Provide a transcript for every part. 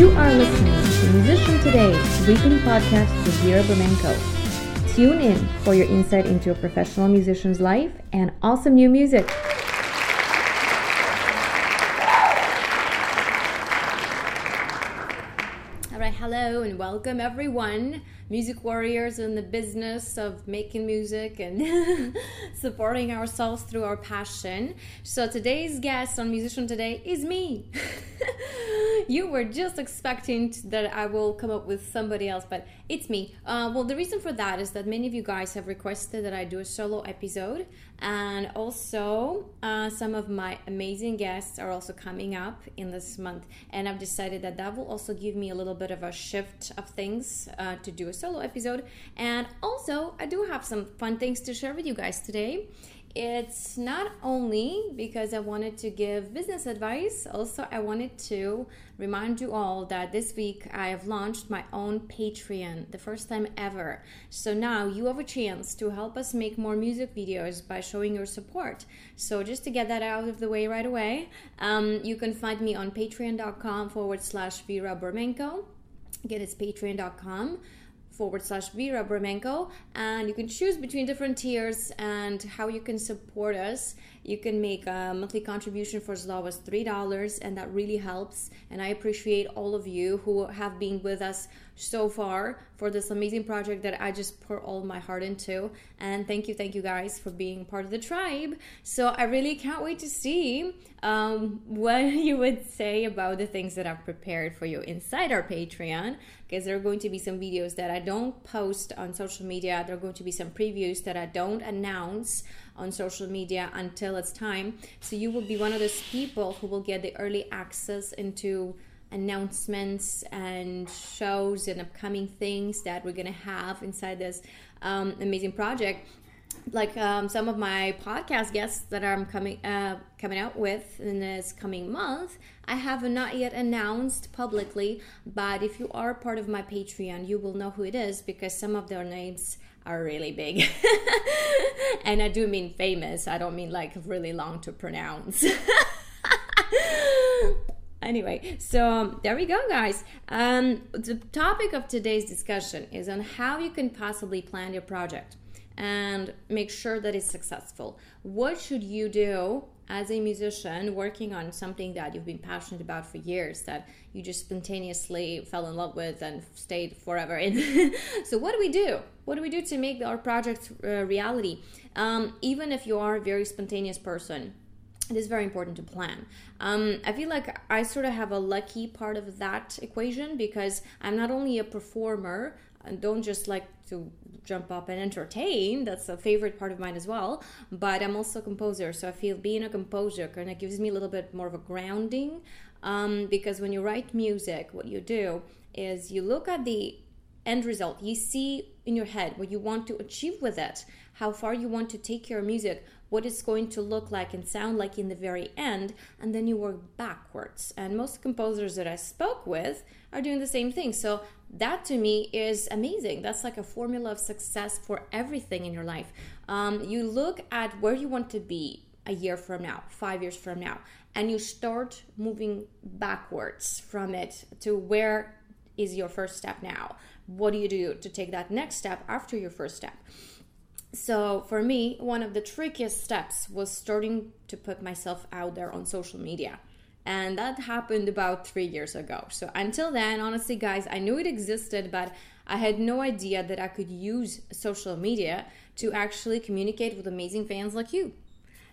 You are listening to Musician Today, weekly podcast with Vera Bermenko. Tune in for your insight into a professional musician's life and awesome new music. All right, hello and welcome everyone music warriors in the business of making music and supporting ourselves through our passion. So today's guest on Musician Today is me. you were just expecting that I will come up with somebody else, but it's me. Uh, well, the reason for that is that many of you guys have requested that I do a solo episode, and also uh, some of my amazing guests are also coming up in this month, and I've decided that that will also give me a little bit of a shift of things uh, to do a solo episode. And also, I do have some fun things to share with you guys today. It's not only because I wanted to give business advice, also, I wanted to remind you all that this week I have launched my own Patreon, the first time ever. So now you have a chance to help us make more music videos by showing your support. So just to get that out of the way right away, um, you can find me on patreon.com forward slash Vera Bermenko. Again, it's patreon.com forward slash Vera Bermenko. And you can choose between different tiers and how you can support us. You can make a monthly contribution for as low as $3, and that really helps. And I appreciate all of you who have been with us so far for this amazing project that I just pour all my heart into. And thank you, thank you guys for being part of the tribe. So I really can't wait to see um, what you would say about the things that I've prepared for you inside our Patreon. Because there are going to be some videos that I don't post on social media, there are going to be some previews that I don't announce on social media until it's time. So you will be one of those people who will get the early access into announcements and shows and upcoming things that we're gonna have inside this um, amazing project like um, some of my podcast guests that I'm coming uh, coming out with in this coming month, I have not yet announced publicly. But if you are part of my Patreon, you will know who it is because some of their names are really big, and I do mean famous. I don't mean like really long to pronounce. anyway so um, there we go guys. Um, the topic of today's discussion is on how you can possibly plan your project and make sure that it's successful. What should you do as a musician working on something that you've been passionate about for years that you just spontaneously fell in love with and stayed forever in? So what do we do? What do we do to make our project uh, reality? Um, even if you are a very spontaneous person it is very important to plan. Um, I feel like I sort of have a lucky part of that equation because I'm not only a performer and don't just like to jump up and entertain. That's a favorite part of mine as well. But I'm also a composer, so I feel being a composer kind of gives me a little bit more of a grounding. Um, because when you write music, what you do is you look at the end result. You see in your head what you want to achieve with it, how far you want to take your music, what it's going to look like and sound like in the very end, and then you work backwards. And most composers that I spoke with are doing the same thing. So that to me is amazing. That's like a formula of success for everything in your life. Um, you look at where you want to be a year from now, five years from now, and you start moving backwards from it to where is your first step now. What do you do to take that next step after your first step? So for me, one of the trickiest steps was starting to put myself out there on social media. And that happened about three years ago. So until then, honestly, guys, I knew it existed, but I had no idea that I could use social media to actually communicate with amazing fans like you.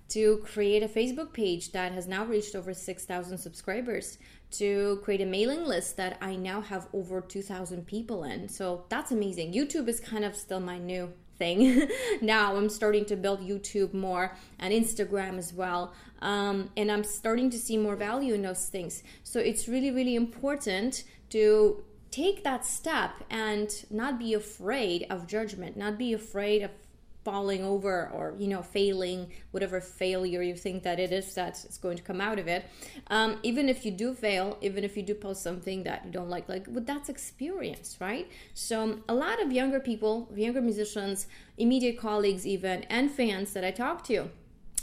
To create a Facebook page that has now reached over 6,000 subscribers, to create a mailing list that I now have over 2,000 people in. So that's amazing. YouTube is kind of still my new thing. now I'm starting to build YouTube more and Instagram as well. Um, and I'm starting to see more value in those things. So it's really, really important to take that step and not be afraid of judgment, not be afraid of falling over or you know failing whatever failure you think that it is that's going to come out of it. Um, even if you do fail even if you do post something that you don't like like but that's experience right? So a lot of younger people younger musicians immediate colleagues even and fans that i talk to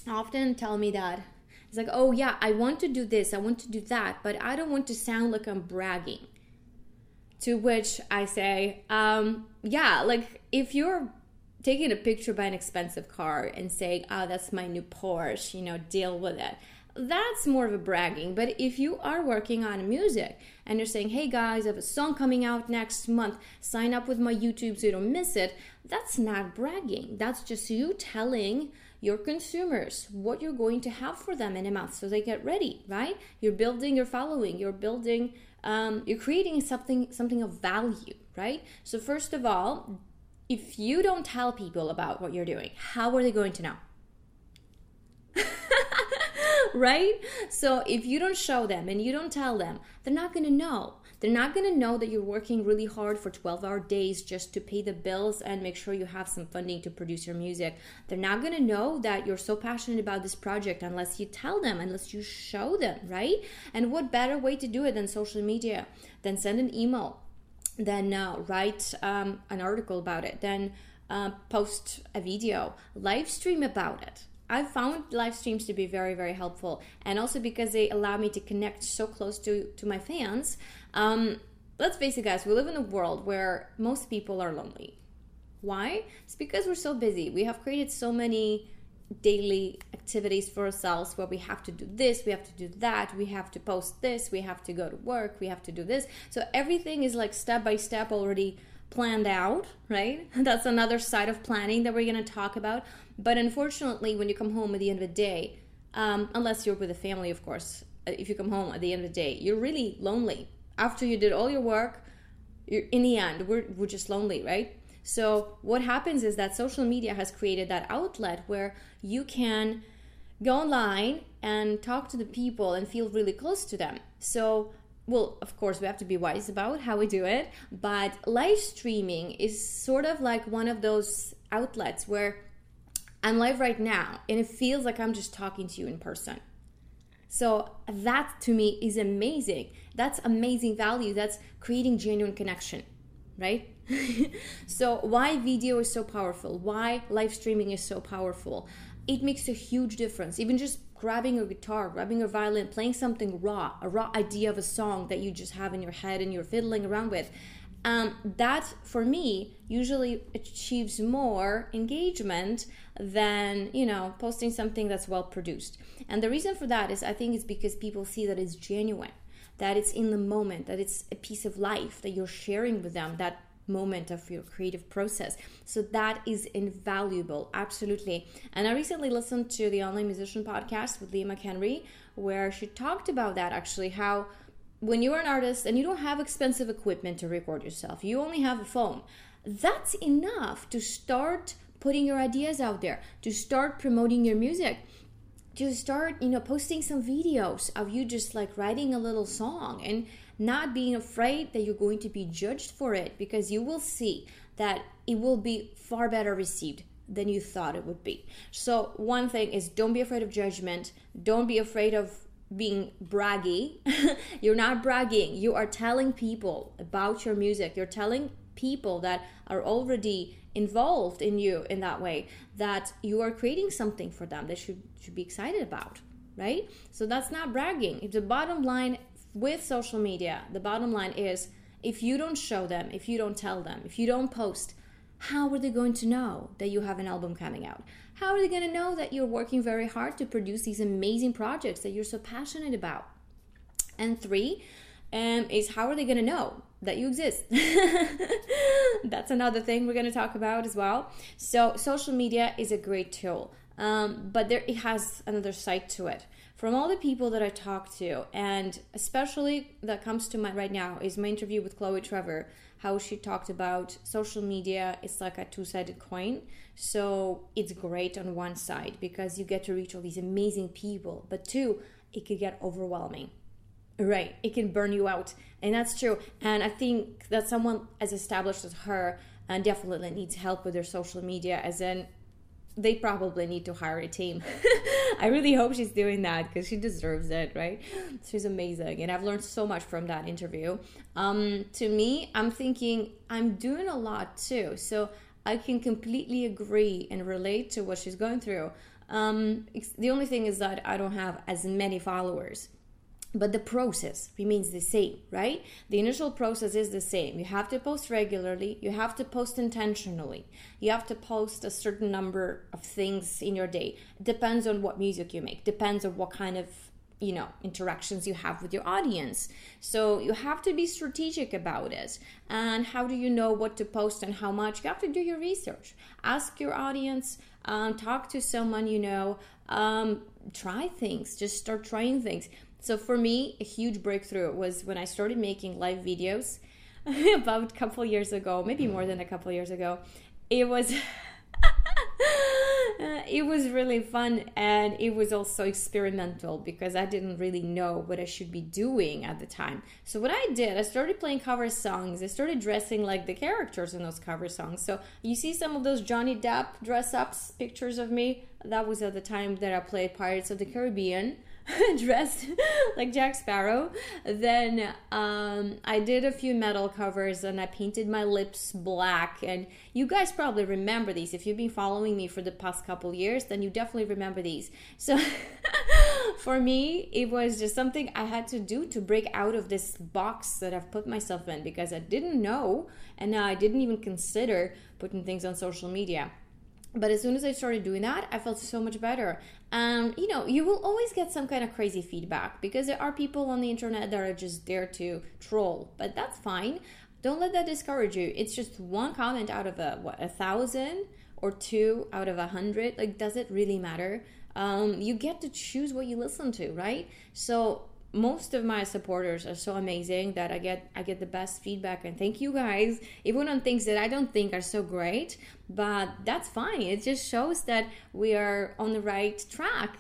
often tell me that it's like oh yeah i want to do this i want to do that but i don't want to sound like i'm bragging. To which I say, um, yeah, like if you're taking a picture by an expensive car and saying, oh, that's my new Porsche, you know, deal with it. That's more of a bragging. But if you are working on music and you're saying, hey guys, I have a song coming out next month, sign up with my YouTube so you don't miss it, that's not bragging. That's just you telling your consumers what you're going to have for them in a month so they get ready, right? You're building your following, you're building um, you're creating something something of value right so first of all if you don't tell people about what you're doing how are they going to know right so if you don't show them and you don't tell them they're not going to know they're not going to know that you're working really hard for 12 hour days just to pay the bills and make sure you have some funding to produce your music. They're not going to know that you're so passionate about this project unless you tell them, unless you show them, right? And what better way to do it than social media? Than send an email, then uh, write um, an article about it, then uh, post a video, live stream about it. I've found live streams to be very, very helpful, and also because they allow me to connect so close to to my fans. Um, let's face it, guys, we live in a world where most people are lonely. Why? It's because we're so busy. We have created so many daily activities for ourselves where we have to do this, we have to do that, we have to post this, we have to go to work, we have to do this. So everything is like step by step already planned out, right? That's another side of planning that we're going to talk about. But unfortunately, when you come home at the end of the day, um, unless you're with a family, of course, uh, if you come home at the end of the day, you're really lonely after you did all your work in the end we're, we're just lonely right so what happens is that social media has created that outlet where you can go online and talk to the people and feel really close to them so well of course we have to be wise about how we do it but live streaming is sort of like one of those outlets where i'm live right now and it feels like i'm just talking to you in person so that to me is amazing. That's amazing value. That's creating genuine connection, right? So why video is so powerful? Why live streaming is so powerful? It makes a huge difference. Even just grabbing a guitar, grabbing a violin, playing something raw, a raw idea of a song that you just have in your head and you're fiddling around with um, that for me usually achieves more engagement than you know posting something that's well produced and the reason for that is i think it's because people see that it's genuine that it's in the moment that it's a piece of life that you're sharing with them that moment of your creative process. So that is invaluable absolutely. And i recently listened to the online musician podcast with leah mchenry where she talked about that actually how when you're an artist and you don't have expensive equipment to record yourself, you only have a phone, that's enough to start putting your ideas out there, to start promoting your music, to start, you know, posting some videos of you just like writing a little song. And not being afraid that you're going to be judged for it because you will see that it will be far better received than you thought it would be. So, one thing is don't be afraid of judgment, don't be afraid of being braggy. you're not bragging. You are telling people about your music. You're telling people that are already involved in you in that way that you are creating something for them they should should be excited about, right? So that's not bragging. If the bottom line with social media, the bottom line is if you don't show them, if you don't tell them, if you don't post, how are they going to know that you have an album coming out? How are they going to know that you're working very hard to produce these amazing projects that you're so passionate about? And three um, is how are they going to know that you exist? That's another thing we're going to talk about as well. So, social media is a great tool, um, but there it has another side to it from all the people that I talk to, and especially that comes to mind right now, is my interview with Chloe Trevor, how she talked about social media is like a two sided coin. So it's great on one side because you get to reach all these amazing people, but two, it could get overwhelming. Right, it can burn you out, and that's true. And I think that someone as established as her and uh, definitely needs help with their social media, as in they probably need to hire a team. I really hope she's doing that because she deserves it, right? She's amazing. And I've learned so much from that interview. Um, to me, I'm thinking I'm doing a lot too. So I can completely agree and relate to what she's going through. Um, the only thing is that I don't have as many followers. But the process remains the same, right? The initial process is the same. You have to post regularly, you have to post intentionally, you have to post a certain number of things in your day. It depends on what music you make, depends on what kind of you know interactions you have with your audience. So you have to be strategic about it. And how do you know what to post and how much? You have to do your research. Ask your audience um, talk to someone you know. Um, try things. Just start trying things so for me, a huge breakthrough was when I started making live videos about a couple years ago, maybe more than a couple years ago. It was it was really fun and it was also experimental because I didn't really know what I should be doing at the time. So what I did, I started playing cover songs. I started dressing like the characters in those cover songs. So you see some of those Johnny Depp dress ups pictures of me. That was at the time that I played Pirates of the Caribbean. dressed like Jack Sparrow. Then um, I did a few metal covers and I painted my lips black. And you guys probably remember these. If you've been following me for the past couple years, then you definitely remember these. So for me, it was just something I had to do to break out of this box that I've put myself in because I didn't know and I didn't even consider putting things on social media but as soon as I started doing that, I felt so much better. And you know, you will always get some kind of crazy feedback because there are people on the internet that are just there to troll, but that's fine. Don't let that discourage you. It's just one comment out of a what a thousand or two out of a hundred. Like, does it really matter? Um, you get to choose what you listen to, right? So most of my supporters are so amazing that I get I get the best feedback. And thank you guys. Even on things that I don't think are so great but that's fine. It just shows that we are on the right track.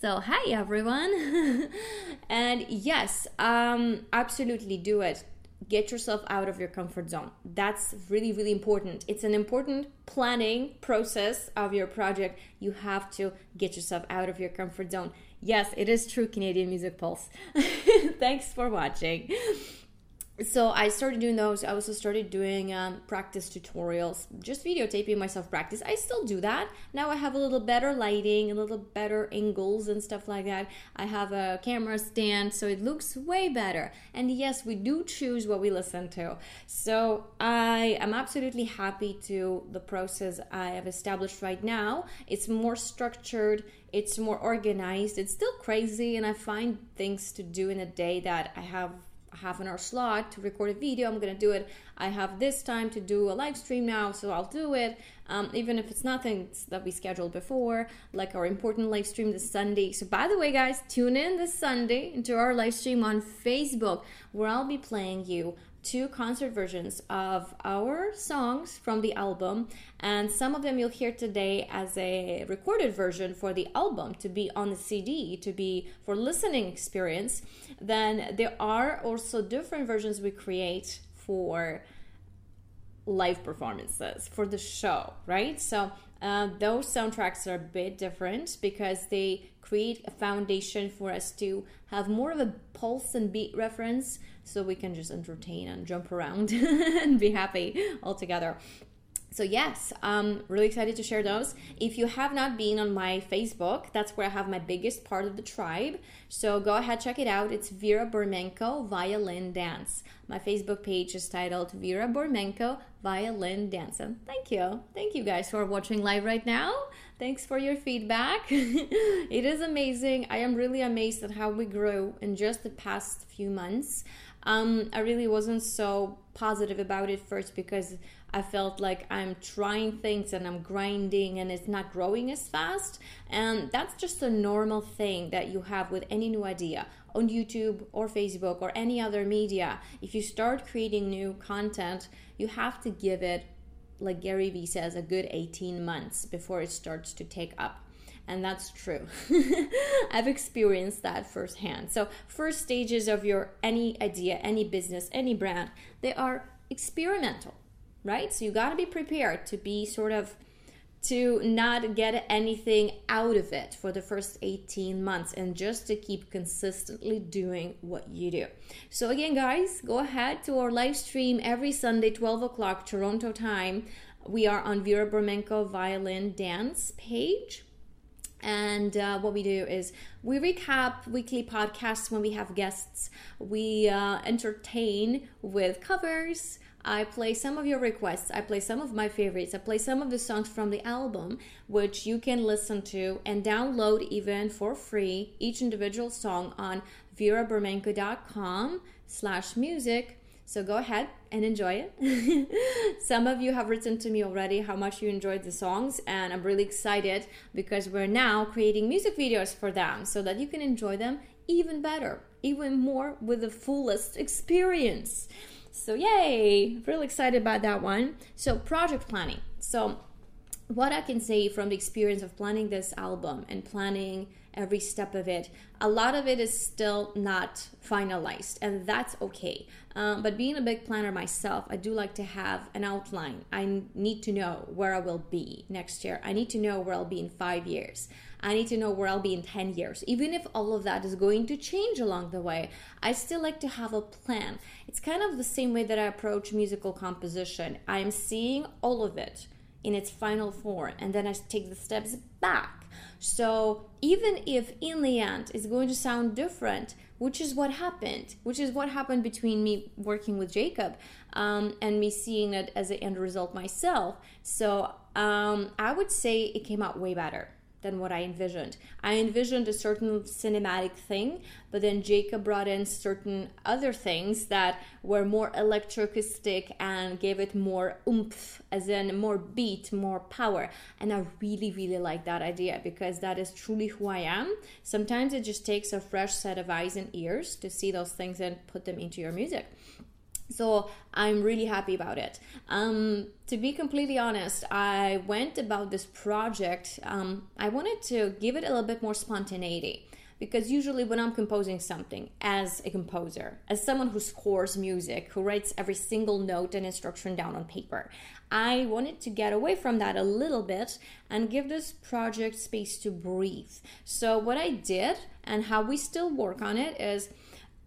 So hi everyone. And yes um absolutely do it. Get yourself out of your comfort zone. That's really really important. It's an important planning process of your project. You have to get yourself out of your comfort zone Yes, it is true, Canadian Music Pulse. Thanks for watching so I started doing those. I also started doing um, practice tutorials, just videotaping myself practice. I still do that. Now I have a little better lighting, a little better angles and stuff like that. I have a camera stand, so it looks way better. And yes, we do choose what we listen to. So I am absolutely happy to the process I have established right now. It's more structured, it's more organized. It's still crazy, and I find things to do in a day that I have half an hour slot to record a video. I'm gonna do it. I have this time to do a live stream now so i'll do it. Um, even if it's nothing that we scheduled before like our important live stream this sunday. So by the way guys tune in this sunday into our live stream on facebook where i'll be playing you two concert versions of our songs from the album, and some of them you'll hear today as a recorded version for the album to be on the CD, to be for listening experience. Then there are also different versions we create for live performances for the show, right? So uh, those soundtracks are a bit different because they create a foundation for us to have more of a pulse and beat reference so we can just entertain and jump around and be happy all together so yes i'm really excited to share those. If you have not been on my facebook that's where i have my biggest part of the tribe. So go ahead check it out. It's vera burmenko violin dance. My facebook page is titled vera burmenko violin dance. And thank you. Thank you guys who are watching live right now. Thanks for your feedback. It is amazing. I am really amazed at how we grew in just the past few months um, I really wasn't so positive about it first because I felt like I'm trying things and I'm grinding and it's not growing as fast. And that's just a normal thing that you have with any new idea on YouTube or Facebook or any other media. If you start creating new content, you have to give it, like Gary Vee says, a good 18 months before it starts to take up and that's true. I've experienced that firsthand. So, first stages of your any idea, any business, any brand, they are experimental, right? So you got to be prepared to be sort of to not get anything out of it for the first 18 months and just to keep consistently doing what you do. So, again, guys, go ahead to our live stream every Sunday, 12 o'clock Toronto time. We are on Vera Burmenko Violin Dance page And uh, what we do is we recap weekly podcasts when we have guests. We uh, entertain with covers. I play some of your requests. I play some of my favorites. I play some of the songs from the album, which you can listen to and download even for free, each individual song on verabermenko.com slash music so go ahead and enjoy it. Some of you have written to me already how much you enjoyed the songs, and I'm really excited because we're now creating music videos for them so that you can enjoy them even better, even more with the fullest experience. So, yay! Really excited about that one. So, project planning. So, what I can say from the experience of planning this album and planning every step of it. A lot of it is still not finalized, and that's okay. Um, but being a big planner myself, I do like to have an outline. I need to know where I will be next year. I need to know where I'll be in five years. I need to know where I'll be in 10 years. Even if all of that is going to change along the way, I still like to have a plan. It's kind of the same way that I approach musical composition. I am seeing all of it in its final form, and then I take the steps back so even if in the end it's going to sound different, which is what happened, which is what happened between me working with Jacob um, and me seeing it as an end result myself. So um, I would say it came out way better than what I envisioned. I envisioned a certain cinematic thing, but then Jacob brought in certain other things that were more electroacoustic and gave it more oomph, as in more beat, more power. And I really, really like that idea because that is truly who I am. Sometimes it just takes a fresh set of eyes and ears to see those things and put them into your music. So I'm really happy about it. Um, to be completely honest, I went about this project. Um, I wanted to give it a little bit more spontaneity because usually when I'm composing something as a composer, as someone who scores music, who writes every single note and instruction down on paper, I wanted to get away from that a little bit and give this project space to breathe. So what I did and how we still work on it is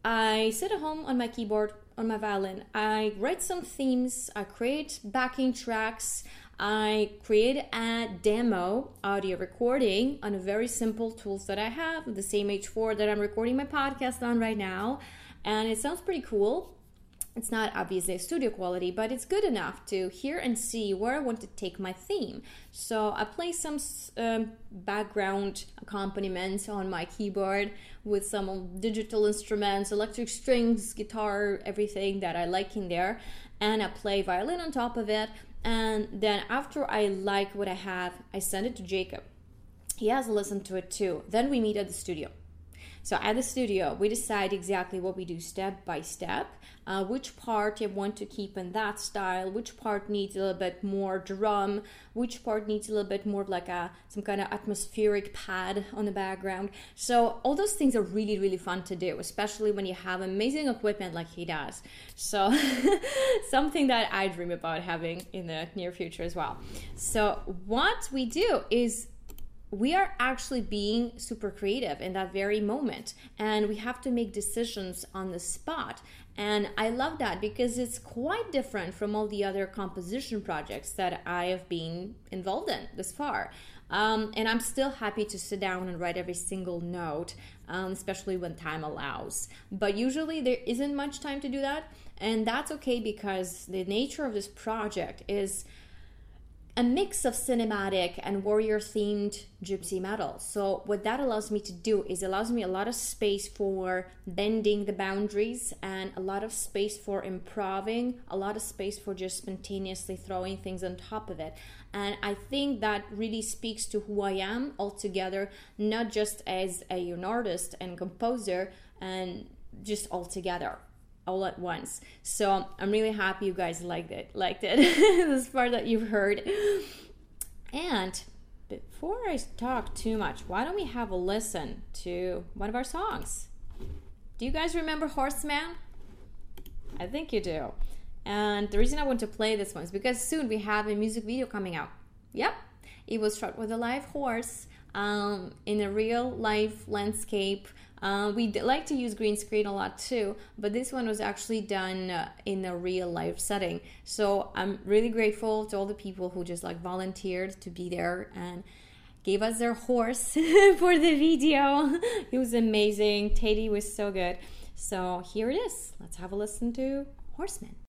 I sit at home on my keyboard on my violin. I write some themes, I create backing tracks, I create a demo audio recording on a very simple tools that I have, the same H4 that I'm recording my podcast on right now. And it sounds pretty cool. It's not obviously studio quality, but it's good enough to hear and see where I want to take my theme. So I play some um, background accompaniments on my keyboard with some digital instruments, electric strings, guitar, everything that I like in there, and I play violin on top of it. And then after I like what I have, I send it to Jacob. He has listened to it too. Then we meet at the studio. So at the studio, we decide exactly what we do step by step uh, which part you want to keep in that style, which part needs a little bit more drum, which part needs a little bit more like a some kind of atmospheric pad on the background. So all those things are really really fun to do, especially when you have amazing equipment like he does. So something that I dream about having in the near future as well. So what we do is we are actually being super creative in that very moment and we have to make decisions on the spot. And i love that because it's quite different from all the other composition projects that i have been involved in this far. Um, and i'm still happy to sit down and write every single note um, especially when time allows. But usually there isn't much time to do that and that's okay because the nature of this project is a mix of cinematic and warrior themed gypsy metal. So what that allows me to do is allows me a lot of space for bending the boundaries and a lot of space for improving, a lot of space for just spontaneously throwing things on top of it. And I think that really speaks to who I am altogether, not just as a, an artist and composer and just altogether all at once. So I'm really happy you guys liked it. Liked it. this part that you've heard. And before I talk too much, why don't we have a listen to one of our songs? Do you guys remember Horseman? I think you do. And the reason I want to play this one is because soon we have a music video coming out. Yep, it was shot with a live horse um, in a real life landscape uh, we like to use green screen a lot too, but this one was actually done uh, in a real life setting. So I'm really grateful to all the people who just like volunteered to be there and gave us their horse for the video. It was amazing. Teddy was so good. So here it is. Let's have a listen to Horseman.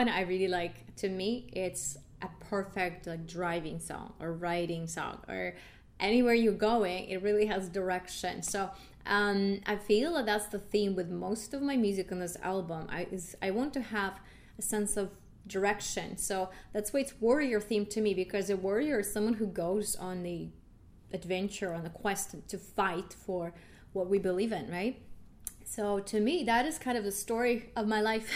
One I really like. To me, it's a perfect like driving song or riding song or anywhere you're going, it really has direction. So um, I feel that that's the theme with most of my music on this album. I is I want to have a sense of direction. So that's why it's warrior theme to me because a warrior is someone who goes on the adventure on the quest to fight for what we believe in, right? So to me, that is kind of the story of my life.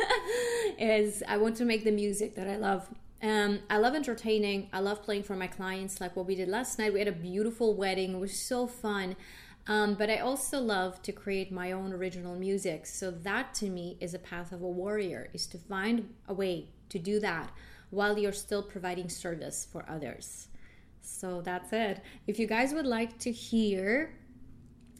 is I want to make the music that I love. Um, I love entertaining. I love playing for my clients, like what we did last night. We had a beautiful wedding. It was so fun. Um, but I also love to create my own original music. So that to me is a path of a warrior, is to find a way to do that while you're still providing service for others. So that's it. If you guys would like to hear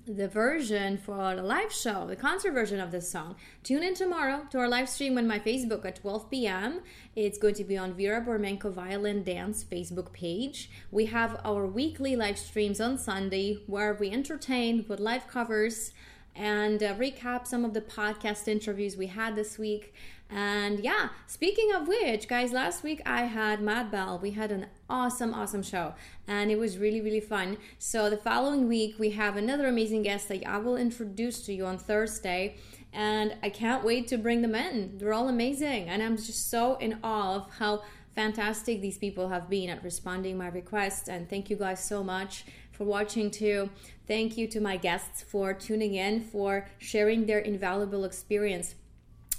the version for the live show, the concert version of this song, tune in tomorrow to our live stream on my Facebook at 12 p.m. It's going to be on Vera Bormenko Violin Dance Facebook page. We have our weekly live streams on Sunday where we entertain with live covers and uh, recap some of the podcast interviews we had this week. And yeah, speaking of which, guys, last week I had Matt Bell. We had an awesome, awesome show, and it was really, really fun. So the following week we have another amazing guest that I will introduce to you on Thursday, and I can't wait to bring them in. They're all amazing, and I'm just so in awe of how fantastic these people have been at responding my requests and thank you guys so much for watching too thank you to my guests for tuning in for sharing their invaluable experience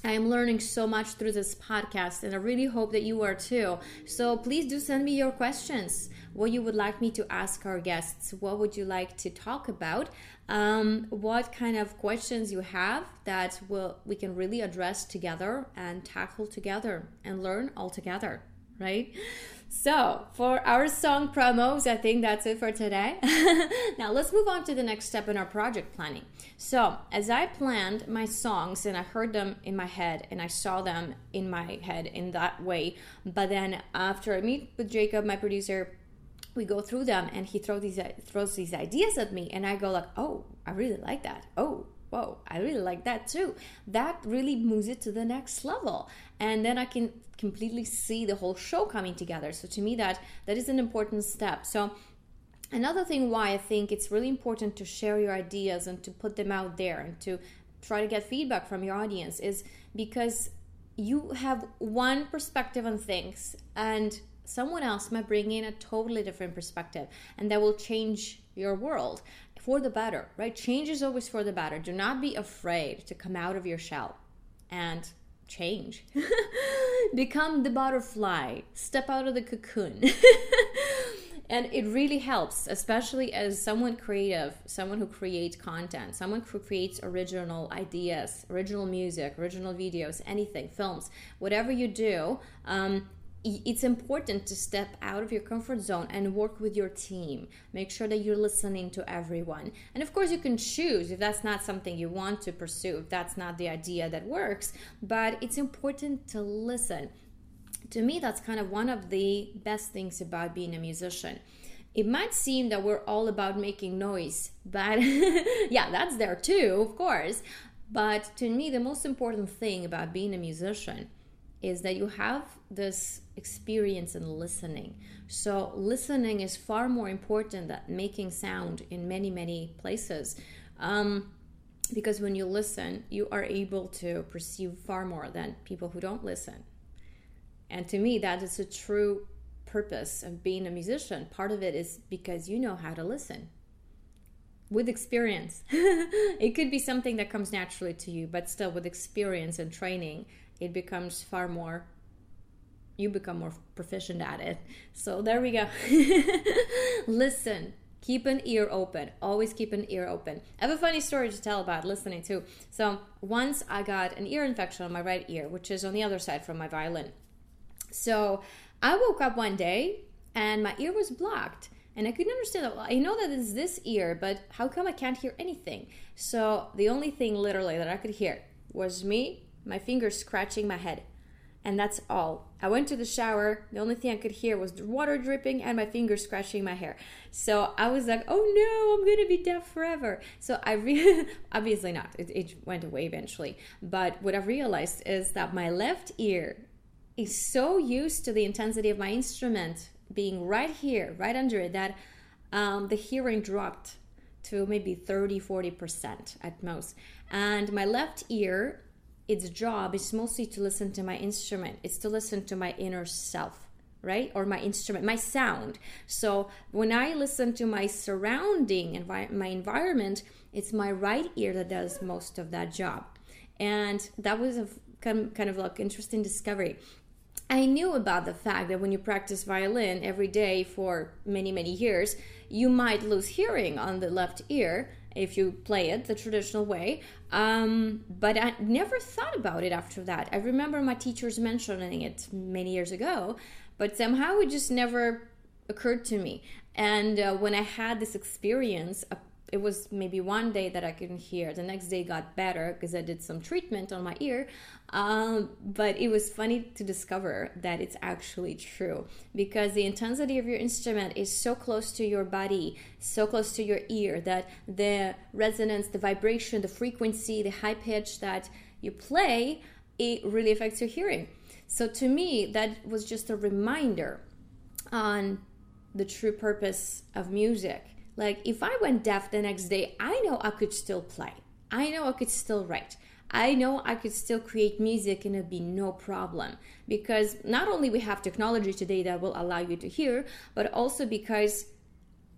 I am learning so much through this podcast, and I really hope that you are too. So please do send me your questions. What you would like me to ask our guests? What would you like to talk about? Um, what kind of questions you have that will we can really address together and tackle together and learn all together, right? So, for our song promos, I think that's it for today. now, let's move on to the next step in our project planning. So, as I planned my songs and I heard them in my head and I saw them in my head in that way, but then after I meet with Jacob, my producer, we go through them and he throws these throws these ideas at me and I go like, "Oh, I really like that. Oh, whoa, I really like that too. That really moves it to the next level. And then I can completely see the whole show coming together. So to me that that is an important step. So another thing why I think it's really important to share your ideas and to put them out there and to try to get feedback from your audience is because you have one perspective on things and someone else might bring in a totally different perspective and that will change your world for the better, right? Change is always for the better. Do not be afraid to come out of your shell and change. Become the butterfly, step out of the cocoon. and it really helps, especially as someone creative, someone who creates content, someone who creates original ideas, original music, original videos, anything, films, whatever you do. Um, it's important to step out of your comfort zone and work with your team. Make sure that you're listening to everyone. And of course, you can choose if that's not something you want to pursue, if that's not the idea that works, but it's important to listen. To me, that's kind of one of the best things about being a musician. It might seem that we're all about making noise, but yeah, that's there too, of course. But to me, the most important thing about being a musician is that you have this experience in listening. So, listening is far more important than making sound in many, many places. Um, because when you listen, you are able to perceive far more than people who don't listen. And to me, that is a true purpose of being a musician. Part of it is because you know how to listen with experience. it could be something that comes naturally to you, but still, with experience and training, it becomes far more you become more proficient at it so there we go listen keep an ear open always keep an ear open i have a funny story to tell about listening too so once i got an ear infection on my right ear which is on the other side from my violin so i woke up one day and my ear was blocked and I couldn't understand that. I know that it's this ear, but how come I can't hear anything? So the only thing literally that I could hear was me my fingers scratching my head. And that's all. I went to the shower. The only thing I could hear was the water dripping and my fingers scratching my hair. So I was like, oh no, I'm to be deaf forever. So I really, obviously not. It, it went away eventually. But what I realized is that my left ear is so used to the intensity of my instrument being right here, right under it, that um, the hearing dropped to maybe 30, 40% at most. And my left ear its job is mostly to listen to my instrument. It's to listen to my inner self right? Or my instrument my sound. So when i listen to my surrounding envi- my environment it's my right ear that does most of that job. And that was a kind of like interesting discovery. I knew about the fact that when you practice violin every day for many, many years, you might lose hearing on the left ear if you play it the traditional way. Um, but I never thought about it after that. I remember my teachers mentioning it many years ago, but somehow it just never occurred to me. And uh, when I had this experience, it was maybe one day that I couldn't hear. The next day got better because I did some treatment on my ear. Um, but it was funny to discover that it's actually true because the intensity of your instrument is so close to your body, so close to your ear that the resonance, the vibration, the frequency, the high pitch that you play, it really affects your hearing. So to me, that was just a reminder on the true purpose of music like if I went deaf the next day, I know I could still play. I know I could still write. I know I could still create music and it'd be no problem because not only we have technology today that will allow you to hear, but also because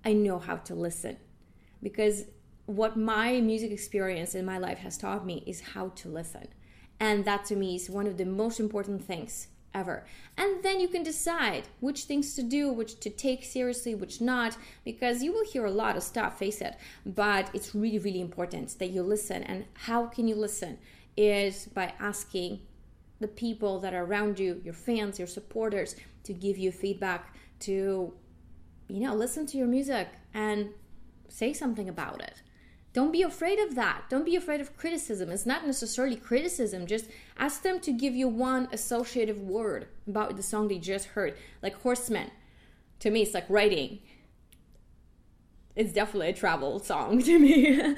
I know how to listen. Because what my music experience in my life has taught me is how to listen. And that to me is one of the most important things ever. And then you can decide which things to do, which to take seriously, which not, because you will hear a lot of stuff, face it. But it's really, really important that you listen. And how can you listen? Is by asking the people that are around you, your fans, your supporters, to give you feedback, to, you know, listen to your music and say something about it. Don't be afraid of that. Don't be afraid of criticism. It's not necessarily criticism. Just ask them to give you one associative word about the song they just heard. Like Horseman. To me, it's like writing. It's definitely a travel song to me.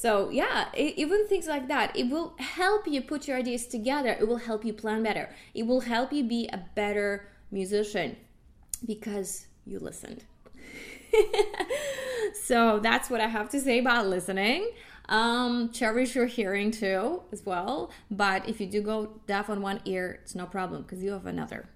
so, yeah, it, even things like that. It will help you put your ideas together. It will help you plan better. It will help you be a better musician because you listened. so that's what I have to say about listening. Um, cherish your hearing too, as well. But if you do go deaf on one ear, it's no problem because you have another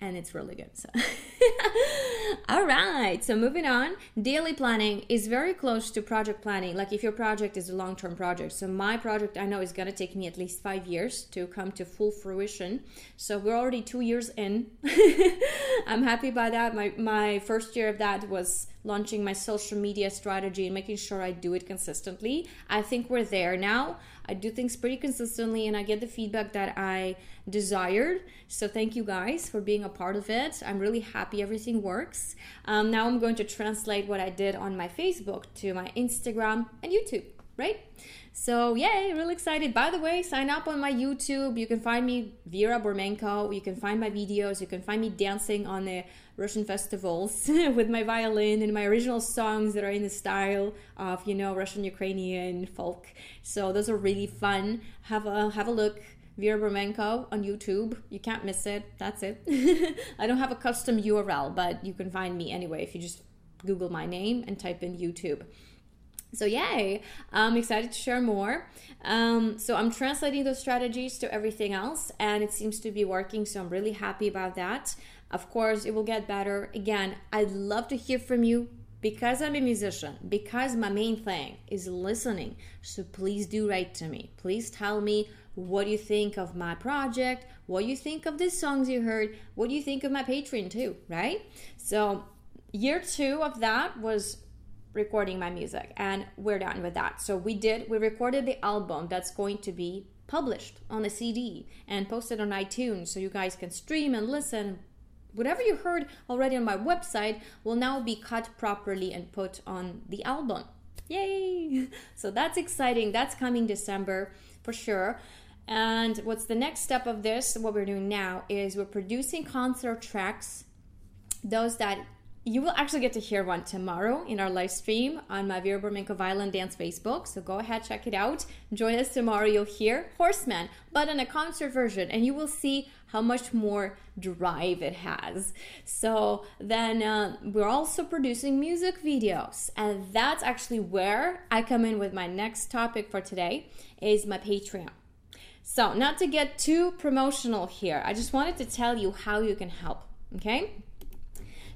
and it's really good. So. All right, so moving on, daily planning is very close to project planning. Like if your project is a long term project. So my project I know is going to take me at least five years to come to full fruition. So we're already two years in. I'm happy by that. My, my first year of that was launching my social media strategy and making sure I do it consistently. I think we're there now. I do things pretty consistently and I get the feedback that I desired. So thank you guys for being a part of it. I'm really happy everything works. Um, now I'm going to translate what I did on my Facebook to my Instagram and YouTube, right? So yay, really excited. By the way, sign up on my YouTube. You can find me Vera Bormenko. You can find my videos. You can find me dancing on the Russian festivals with my violin and my original songs that are in the style of you know Russian Ukrainian folk. So those are really fun. Have a have a look. Vera Burmenko on YouTube. You can't miss it. That's it. I don't have a custom URL, but you can find me anyway if you just Google my name and type in YouTube. So, yay! I'm excited to share more. Um, so, I'm translating those strategies to everything else, and it seems to be working. So, I'm really happy about that. Of course, it will get better. Again, I'd love to hear from you because I'm a musician, because my main thing is listening. So please do write to me. Please tell me what you think of my project, what you think of the songs you heard, what you think of my Patreon too, right? So year two of that was recording my music and we're done with that. So we did, we recorded the album that's going to be published on a CD and posted on iTunes so you guys can stream and listen whatever you heard already on my website will now be cut properly and put on the album. Yay! So that's exciting. That's coming December for sure. And what's the next step of this? What we're doing now is we're producing concert tracks, those that you will actually get to hear one tomorrow in our live stream on my Vera Violin Dance Facebook. So go ahead, check it out. Join us tomorrow. You'll hear Horseman, but in a concert version, and you will see how much more drive it has. So then uh, we're also producing music videos, and that's actually where I come in with my next topic for today is my Patreon. So not to get too promotional here, I just wanted to tell you how you can help. Okay.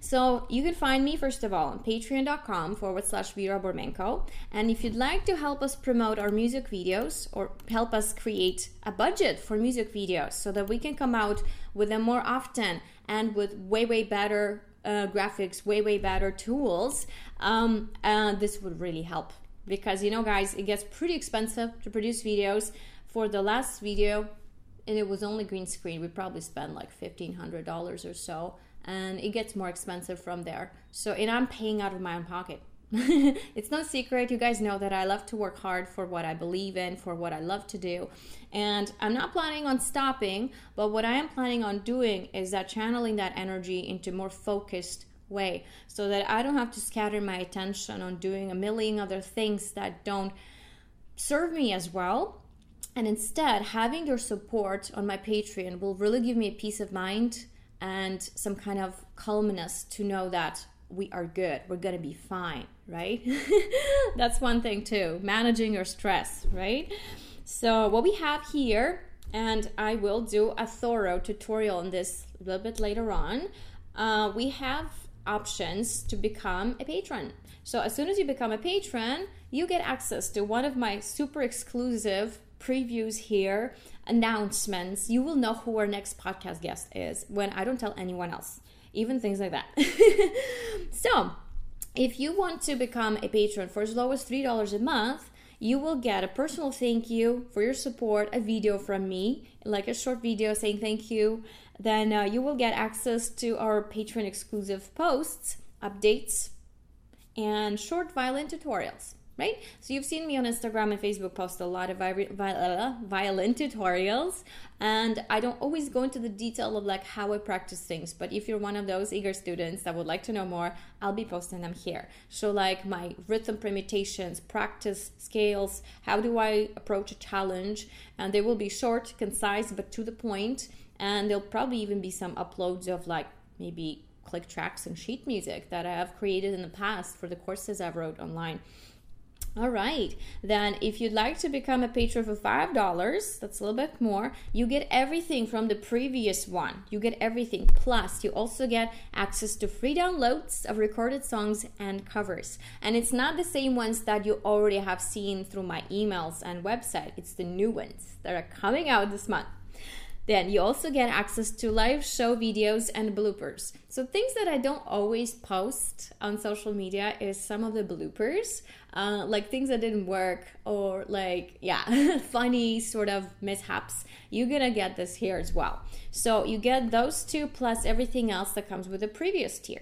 So you can find me first of all on patreon.com forward slash Vera Bormenko. And if you'd like to help us promote our music videos or help us create a budget for music videos so that we can come out with them more often and with way, way better uh, graphics, way, way better tools, um, uh, this would really help. Because, you know, guys, it gets pretty expensive to produce videos. For the last video, and it was only green screen, we probably spent like $1,500 or so and it gets more expensive from there. So, and I'm paying out of my own pocket. it's no secret. You guys know that I love to work hard for what I believe in, for what I love to do. And I'm not planning on stopping, but what I am planning on doing is that channeling that energy into more focused way so that I don't have to scatter my attention on doing a million other things that don't serve me as well. And instead, having your support on my Patreon will really give me a peace of mind and some kind of calmness to know that we are good, we're gonna be fine, right? That's one thing too, managing your stress, right? So what we have here, and I will do a thorough tutorial on this a little bit later on. Uh, we have options to become a patron. So as soon as you become a patron, you get access to one of my super exclusive previews here, announcements. You will know who our next podcast guest is when I don't tell anyone else, even things like that. so, if you want to become a patron for as low as $3 a month, you will get a personal thank you for your support, a video from me, like a short video saying thank you. Then uh, you will get access to our patron exclusive posts, updates, and short violin tutorials right? So you've seen me on Instagram and Facebook post a lot of uh, violin tutorials, and I don't always go into the detail of like how I practice things. But if you're one of those eager students that would like to know more, I'll be posting them here. So like my rhythm permutations, practice scales, how do I approach a challenge, and they will be short, concise, but to the point. And there'll probably even be some uploads of like maybe click tracks and sheet music that I have created in the past for the courses I've wrote online. All right. Then, if you'd like to become a patron for $5, that's a little bit more, you get everything from the previous one. You get everything. Plus, you also get access to free downloads of recorded songs and covers. And it's not the same ones that you already have seen through my emails and website, it's the new ones that are coming out this month. Then you also get access to live show videos and bloopers. So things that I don't always post on social media is some of the bloopers, uh, like things that didn't work or like yeah, funny sort of mishaps. You're gonna get this here as well. So you get those two plus everything else that comes with the previous tier.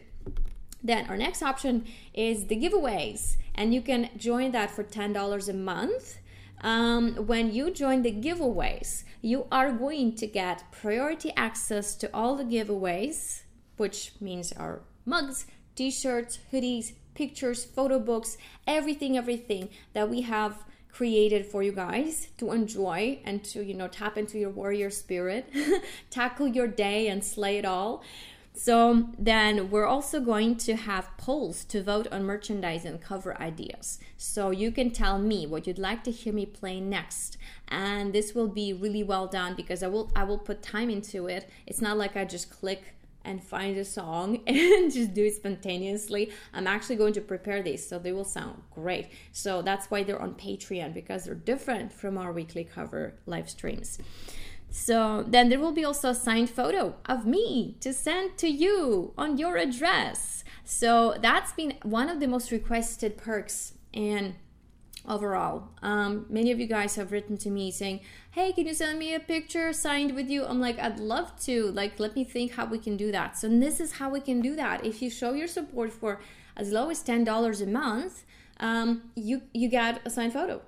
Then our next option is the giveaways, and you can join that for $10 a month. Um, when you join the giveaways, you are going to get priority access to all the giveaways, which means our mugs, t shirts, hoodies, pictures, photo books, everything, everything that we have created for you guys to enjoy and to, you know, tap into your warrior spirit, tackle your day and slay it all. So then we're also going to have polls to vote on merchandise and cover ideas. So you can tell me what you'd like to hear me play next. And this will be really well done because I will I will put time into it. It's not like I just click and find a song and just do it spontaneously. I'm actually going to prepare these so they will sound great. So that's why they're on Patreon because they're different from our weekly cover live streams. So then there will be also a signed photo of me to send to you on your address. So that's been one of the most requested perks and overall. Um, many of you guys have written to me saying, Hey, can you send me a picture signed with you? I'm like, I'd love to. Like, let me think how we can do that. So, this is how we can do that. If you show your support for as low as $10 a month, um, you, you get a signed photo.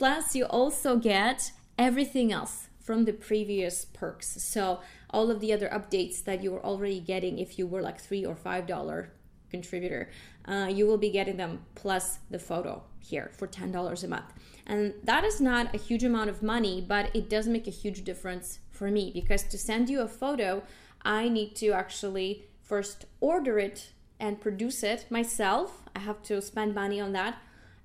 Plus, you also get everything else from the previous perks. So all of the other updates that you were already getting if you were like three or five dollar contributor, uh, you will be getting them plus the photo here for ten dollars a month. And that is not a huge amount of money, but it does make a huge difference for me because to send you a photo, I need to actually first order it and produce it myself. I have to spend money on that.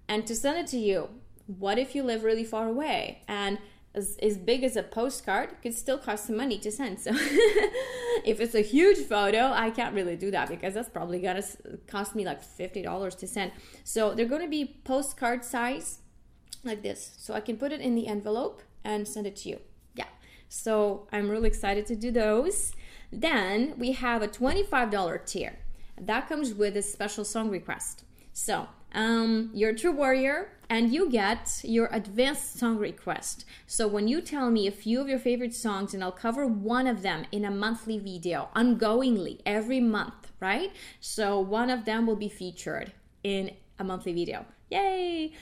And to send it to you, what if you live really far away? And as, as big as a postcard could still cost some money to send. So if it's a huge photo, I can't really do that because that's probably gonna cost me like fifty dollars to send. So they're gonna be postcard size like this, so I can put it in the envelope and send it to you. Yeah. So I'm really excited to do those. Then we have a twenty-five dollar tier that comes with a special song request. So um, you're a true warrior and you get your advanced song request. So when you tell me a few of your favorite songs, and I'll cover one of them in a monthly video, ongoingly, every month, right? So one of them will be featured in a monthly video. Yay!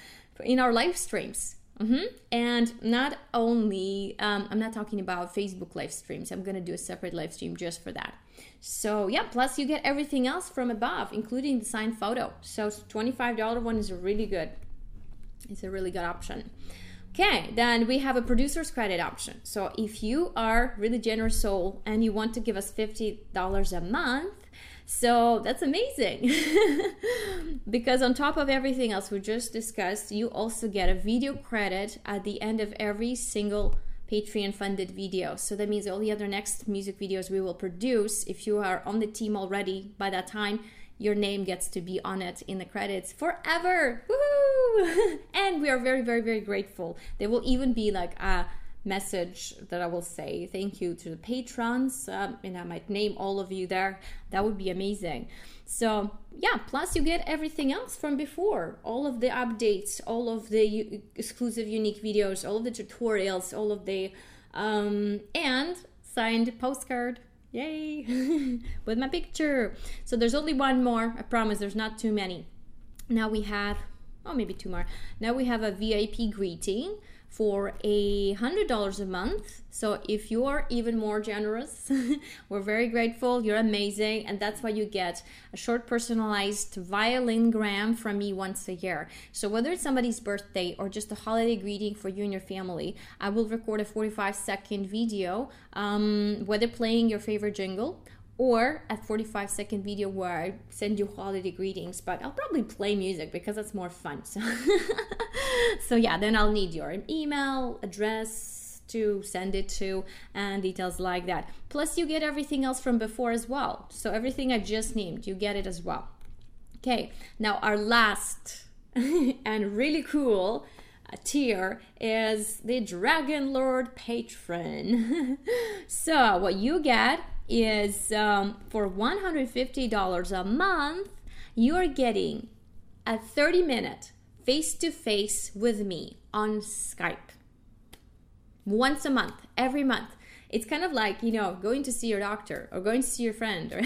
In our live streams. Mm-hmm. And not only, um, I'm not talking about Facebook live streams, I'm gonna do a separate live stream just for that. So, yeah, plus you get everything else from above, including the signed photo. So, $25 one is really good. It's a really good option. Okay, then we have a producer's credit option. So if you are really generous soul and you want to give us $50 a month, So that's amazing. because on top of everything else we just discussed, you also get a video credit at the end of every single Patreon funded video. So that means all the other next music videos we will produce, if you are on the team already by that time, your name gets to be on it in the credits forever. Woohoo! and we are very, very, very grateful. There will even be like a message that I will say thank you to the patrons, um, and I might name all of you there. That would be amazing. So, yeah, plus you get everything else from before all of the updates, all of the exclusive, unique videos, all of the tutorials, all of the, um, and signed postcard. Yay! With my picture. So, there's only one more. I promise there's not too many. Now we have, oh, maybe two more. Now we have a VIP greeting for a hundred dollars a month. So if you are even more generous we're very grateful. You're amazing. And that's why you get a short personalized violin gram from me once a year. So whether it's somebody's birthday or just a holiday greeting for you and your family i will record a 45 second video um, whether playing your favorite jingle or a 45 second video where I send you holiday greetings, but I'll probably play music because that's more fun. So, so yeah, then I'll need your email, address to send it to, and details like that. Plus, you get everything else from before as well. So, everything I just named, you get it as well. Okay, now our last and really cool uh, tier is the Dragon Lord Patron. so, what you get is um, for $150 a month, you are getting a 30 minute face to face with me on Skype. Once a month, every month. It's kind of like, you know, going to see your doctor or going to see your friend. Or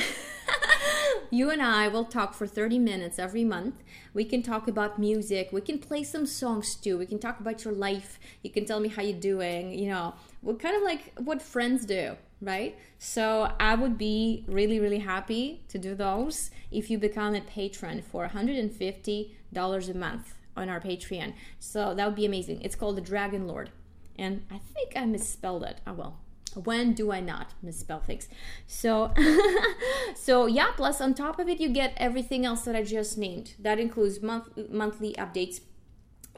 you and I will talk for 30 minutes every month. We can talk about music. We can play some songs too. We can talk about your life. You can tell me how you're doing. You know, we're kind of like what friends do right? So I would be really, really happy to do those if you become a patron for $150 a month on our Patreon. So that would be amazing. It's called the Dragon Lord. And I think I misspelled it. Oh well. When do I not misspell things? So so yeah, plus on top of it you get everything else that I just named. That includes month, monthly updates,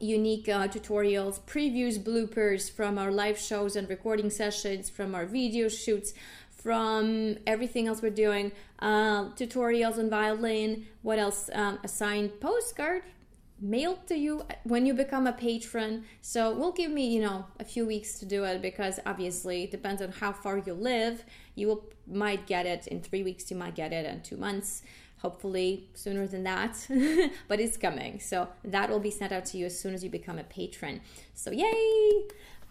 unique uh, tutorials, previews, bloopers from our live shows and recording sessions, from our video shoots, from everything else we're doing, uh, tutorials on violin, what else? Um, a signed postcard mailed to you when you become a patron. So we'll give me, you know, a few weeks to do it because obviously it depends on how far you live. You will might get it in three weeks, you might get it in two months hopefully sooner than that, but it's coming. So that will be sent out to you as soon as you become a patron. So, yay!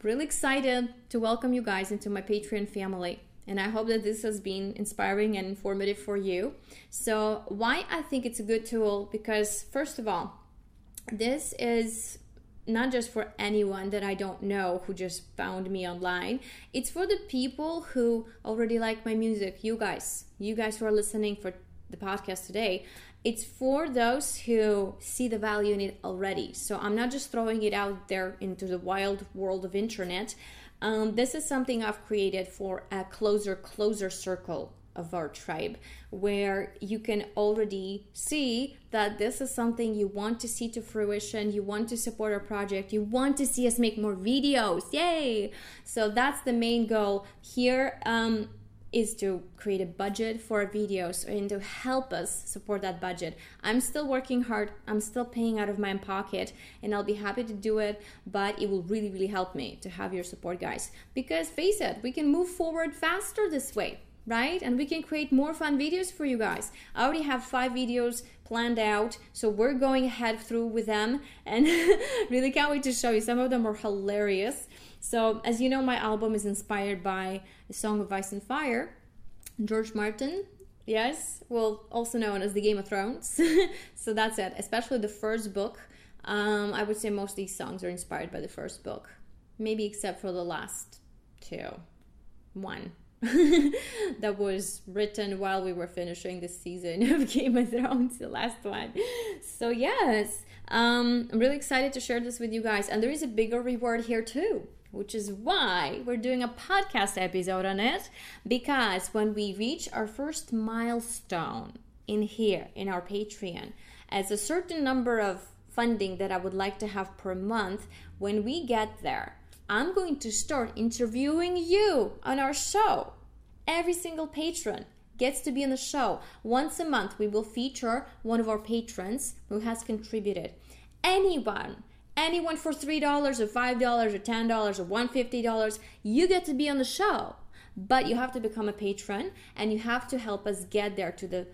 Really excited to welcome you guys into my Patreon family. And I hope that this has been inspiring and informative for you. So, why I think it's a good tool? Because, first of all, this is not just for anyone that I don't know who just found me online. It's for the people who already like my music. You guys, you guys who are listening for the podcast today, it's for those who see the value in it already. So I'm not just throwing it out there into the wild world of internet. Um, this is something I've created for a closer, closer circle of our tribe where you can already see that this is something you want to see to fruition you want to support our project you want to see us make more videos yay so that's the main goal here um, is to create a budget for our videos and to help us support that budget. I'm still working hard, I'm still paying out of my pocket, and I'll be happy to do it, but it will really, really help me to have your support, guys. Because face it, we can move forward faster this way. Right? And we can create more fun videos for you guys. I already have five videos planned out, so we're going ahead through with them and really can't wait to show you. Some of them are hilarious. So, as you know, my album is inspired by the Song of Ice and Fire. George Martin, yes, well, also known as the Game of Thrones. so that's it, especially the first book. Um, I would say most of these songs are inspired by the first book, maybe except for the last two. One. that was written while we were finishing the season of Game of Thrones, the last one. So, yes, um, I'm really excited to share this with you guys. And there is a bigger reward here, too which is why we're doing a podcast episode on it. Because when we reach our first milestone in here, in our Patreon, as a certain number of funding that I would like to have per month, when we get there, I'm going to start interviewing you on our show. Every single patron gets to be on the show. Once a month, we will feature one of our patrons who has contributed. Anyone, anyone for $3 or $5 or $10 or $150, you get to be on the show. But you have to become a patron and you have to help us get there to the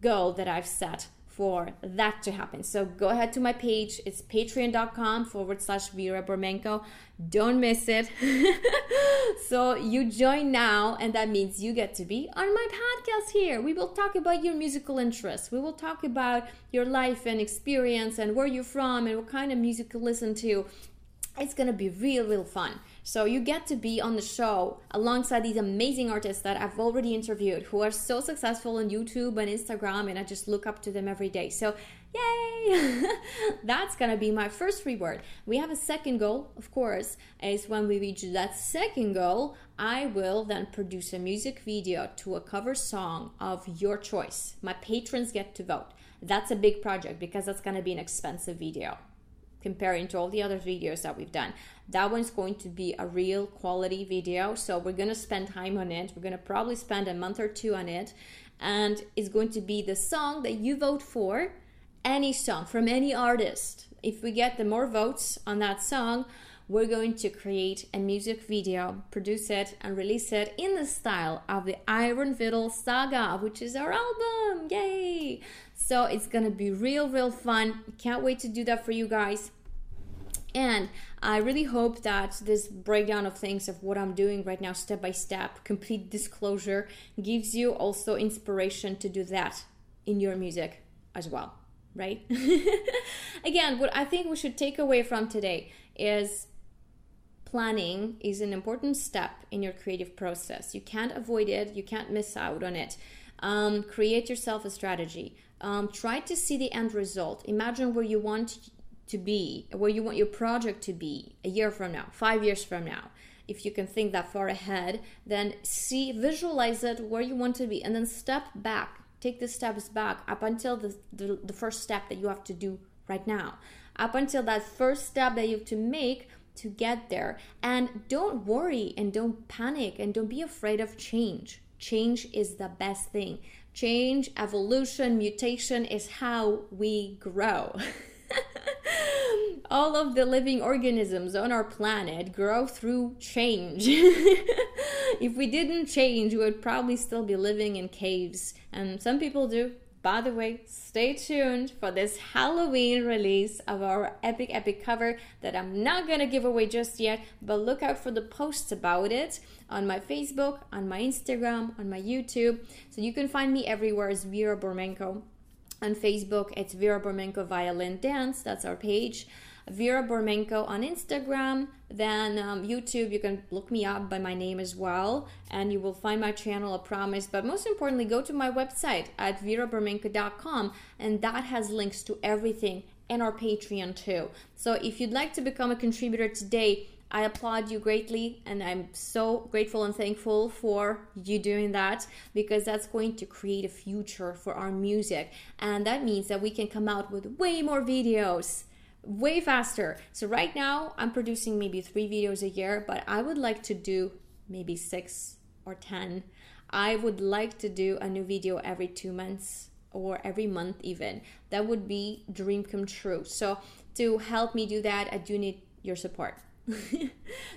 goal that I've set for that to happen. So go ahead to my page. It's patreon.com forward slash Vera Burmenko. Don't miss it. so you join now, and that means you get to be on my podcast here. We will talk about your musical interests. We will talk about your life and experience and where you're from and what kind of music you listen to. It's gonna be real, real fun. So you get to be on the show alongside these amazing artists that I've already interviewed who are so successful on YouTube and Instagram, and I just look up to them every day. So, yay! That's gonna be my first reward. We have a second goal, of course, is when we reach that second goal, I will then produce a music video to a cover song of your choice. My patrons get to vote. That's a big project because that's gonna be an expensive video comparing to all the other videos that we've done. That one's going to be a real quality video. So we're going to spend time on it. We're going to probably spend a month or two on it. And it's going to be the song that you vote for, any song from any artist. If we get the more votes on that song, we're going to create a music video, produce it, and release it in the style of the Iron Fiddle Saga, which is our album. Yay! So it's gonna be real, real fun. Can't wait to do that for you guys. And I really hope that this breakdown of things of what I'm doing right now, step by step, complete disclosure, gives you also inspiration to do that in your music as well, right? Again, what I think we should take away from today is planning is an important step in your creative process. You can't avoid it, you can't miss out on it. Um, create yourself a strategy. Um, try to see the end result. Imagine where you want to be, where you want your project to be a year from now, five years from now. If you can think that far ahead, then see, visualize it where you want to be, and then step back. Take the steps back up until the, the, the first step that you have to do right now. Up until that first step that you have to make to get there. And don't worry and don't panic and don't be afraid of change. Change is the best thing. Change, evolution, mutation is how we grow. all of the living organisms on our planet grow through change. if we didn't change, we would probably still be living in caves. And some people do. By the way, stay tuned for this Halloween release of our epic, epic cover that I'm not gonna give away just yet, but look out for the posts about it on my Facebook, on my Instagram, on my YouTube. So you can find me everywhere as Vera Burmenko on Facebook, it's Vera Burmenko Violin Dance. That's our page. Vera Bormenko on Instagram. Then um, YouTube, you can look me up by my name as well, and you will find my channel, I promise. But most importantly, go to my website at veraburmenko.com, and that has links to everything and our Patreon too. So if you'd like to become a contributor today, I applaud you greatly and I'm so grateful and thankful for you doing that because that's going to create a future for our music. And that means that we can come out with way more videos way faster. So right now I'm producing maybe 3 videos a year, but I would like to do maybe 6 or 10. I would like to do a new video every 2 months or every month even. That would be dream come true. So to help me do that, I do need your support.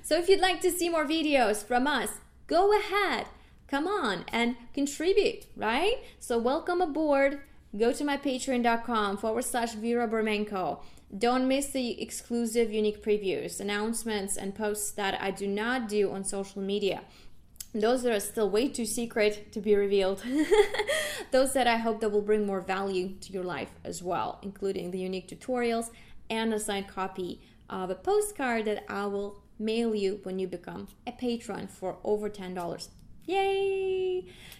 so if you'd like to see more videos from us, go ahead, come on and contribute, right? So welcome aboard. Go to my patreon.com forward slash Vera Burmenko. Don't miss the exclusive unique previews, announcements, and posts that I do not do on social media. Those that are still way too secret to be revealed. Those that I hope that will bring more value to your life as well, including the unique tutorials and a signed copy of a postcard that I will mail you when you become a patron for over $10. Yay!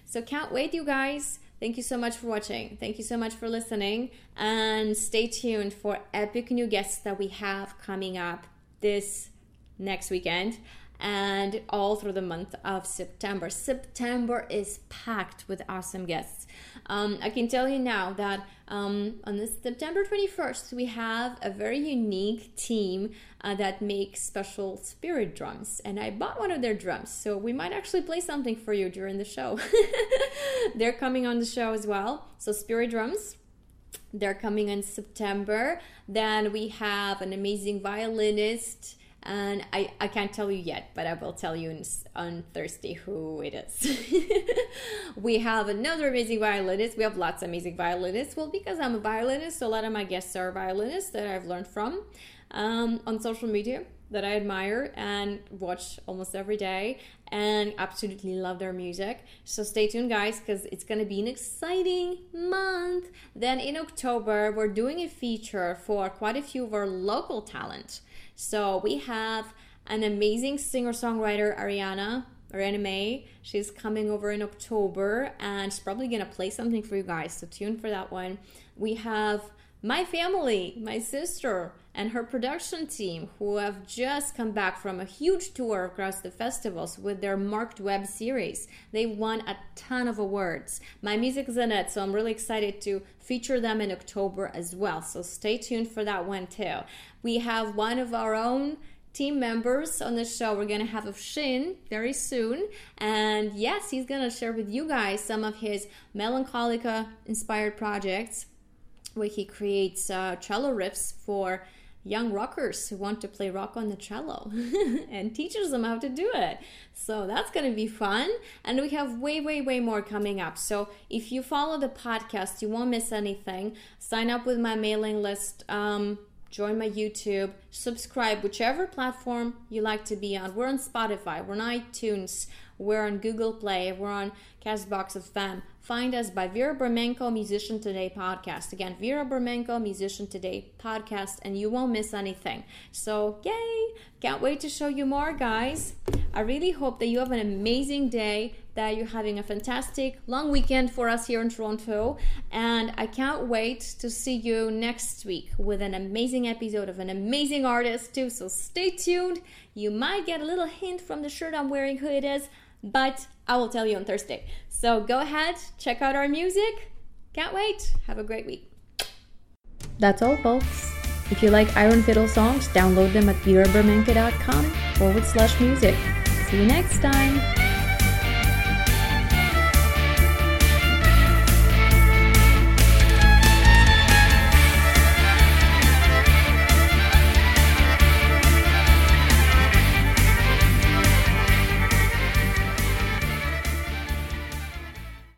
So can't wait, you guys. Thank you so much for watching. Thank you so much for listening. And stay tuned for epic new guests that we have coming up this next weekend and all through the month of September. September is packed with awesome guests. Um, I can tell you now that um, on this September 21st, we have a very unique team uh, that makes special spirit drums, and I bought one of their drums, so we might actually play something for you during the show. They're coming on the show as well. So, spirit drums. They're coming in September. Then we have an amazing violinist and I, I can't tell you yet, but I will tell you on Thursday who it is. we have another amazing violinist. We have lots of amazing violinists. Well, because I'm a violinist, so a lot of my guests are violinists that I've learned from um, on social media that I admire and watch almost every day and absolutely love their music. So stay tuned, guys, because it's going to be an exciting month. Then in October, we're doing a feature for quite a few of our local talent. So we have an amazing singer songwriter, Ariana. Ariana May, she's coming over in October and she's probably gonna play something for you guys. So tune for that one. We have my family, my sister, and her production team, who have just come back from a huge tour across the festivals with their Marked Web series. They won a ton of awards. My music is in it, so I'm really excited to feature them in October as well. So stay tuned for that one too. We have one of our own team members on the show. We're to have a Shin very soon. And yes, he's to share with you guys some of his melancholica inspired projects where he creates uh, cello riffs for young rockers who want to play rock on the cello and teaches them how to do it. So that's going to be fun. And we have way, way, way more coming up. So if you follow the podcast, you won't miss anything. Sign up with my mailing list. Um, join my YouTube, subscribe, whichever platform you like to be on. We're on Spotify, we're on iTunes, we're on Google Play, we're on Castbox of FM. Find us by Vera Bermenko Musician Today podcast. Again, Vera Bermenko Musician Today podcast, and you won't miss anything. So, yay! Can't wait to show you more, guys. I really hope that you have an amazing day, that you're having a fantastic long weekend for us here in Toronto, and I can't wait to see you next week with an amazing episode of an amazing artist, too. So, stay tuned. You might get a little hint from the shirt I'm wearing who it is, but I will tell you on Thursday. So go ahead, check out our music. Can't wait. Have a great week. That's all, folks. If you like Iron Fiddle songs, download them at verabermenka.com forward slash music. See you next time.